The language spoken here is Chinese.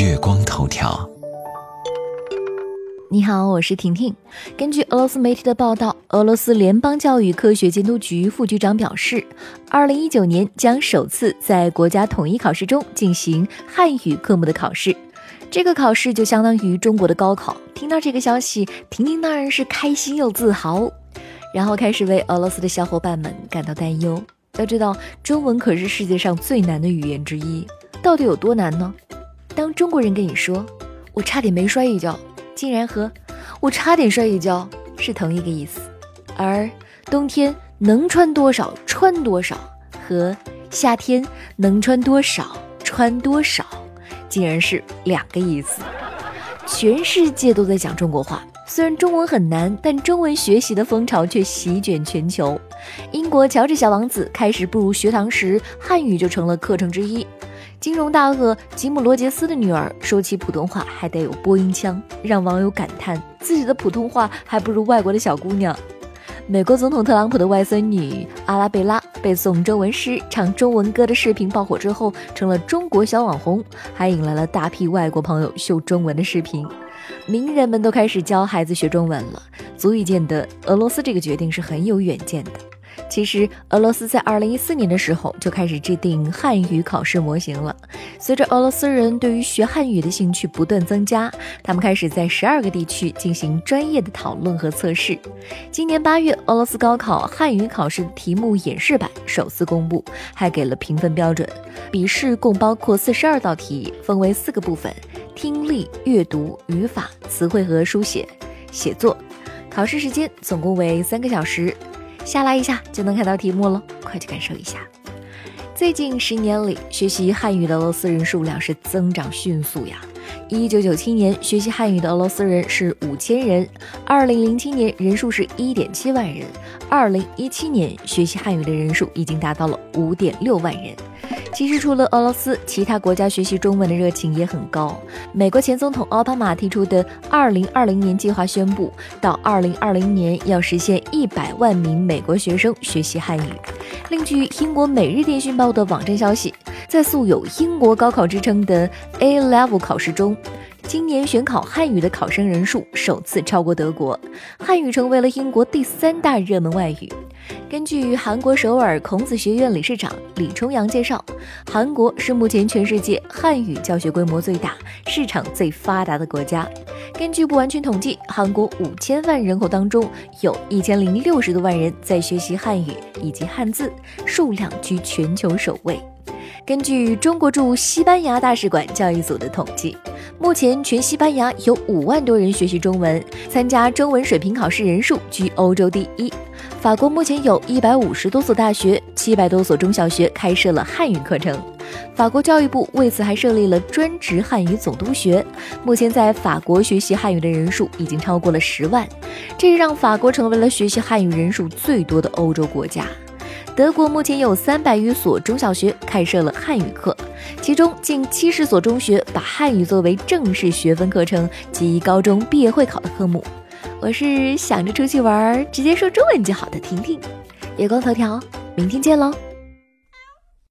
月光头条。你好，我是婷婷。根据俄罗斯媒体的报道，俄罗斯联邦教育科学监督局副局长表示，二零一九年将首次在国家统一考试中进行汉语科目的考试。这个考试就相当于中国的高考。听到这个消息，婷婷当然是开心又自豪，然后开始为俄罗斯的小伙伴们感到担忧。要知道，中文可是世界上最难的语言之一，到底有多难呢？当中国人跟你说“我差点没摔一跤”。竟然和我差点摔一跤是同一个意思，而冬天能穿多少穿多少和夏天能穿多少穿多少竟然是两个意思。全世界都在讲中国话，虽然中文很难，但中文学习的风潮却席卷全球。英国乔治小王子开始步入学堂时，汉语就成了课程之一。金融大鳄吉姆·罗杰斯的女儿说起普通话还带有播音腔，让网友感叹自己的普通话还不如外国的小姑娘。美国总统特朗普的外孙女阿拉贝拉背诵中文诗、唱中文歌的视频爆火之后，成了中国小网红，还引来了大批外国朋友秀中文的视频。名人们都开始教孩子学中文了，足以见得俄罗斯这个决定是很有远见的。其实，俄罗斯在二零一四年的时候就开始制定汉语考试模型了。随着俄罗斯人对于学汉语的兴趣不断增加，他们开始在十二个地区进行专业的讨论和测试。今年八月，俄罗斯高考汉语考试题目演示版首次公布，还给了评分标准。笔试共包括四十二道题，分为四个部分：听力、阅读、语法、词汇和书写、写作。考试时间总共为三个小时。下来一下就能看到题目了，快去感受一下。最近十年里，学习汉语的俄罗斯人数量是增长迅速呀。一九九七年，学习汉语的俄罗斯人是五千人；二零零七年，人数是一点七万人；二零一七年，学习汉语的人数已经达到了五点六万人。其实，除了俄罗斯，其他国家学习中文的热情也很高。美国前总统奥巴马提出的2020年计划宣布，到2020年要实现100万名美国学生学习汉语。另据英国《每日电讯报》的网站消息，在素有“英国高考”之称的 A Level 考试中，今年选考汉语的考生人数首次超过德国，汉语成为了英国第三大热门外语。根据韩国首尔孔子学院理事长李重阳介绍，韩国是目前全世界汉语教学规模最大、市场最发达的国家。根据不完全统计，韩国五千万人口当中，有一千零六十多万人在学习汉语以及汉字，数量居全球首位。根据中国驻西班牙大使馆教育组的统计，目前全西班牙有五万多人学习中文，参加中文水平考试人数居欧洲第一。法国目前有一百五十多所大学、七百多所中小学开设了汉语课程。法国教育部为此还设立了专职汉语总督学。目前在法国学习汉语的人数已经超过了十万，这让法国成为了学习汉语人数最多的欧洲国家。德国目前有三百余所中小学开设了汉语课，其中近七十所中学把汉语作为正式学分课程及高中毕业会考的科目。我是想着出去玩，直接说中文就好的婷婷。月光头条，明天见喽。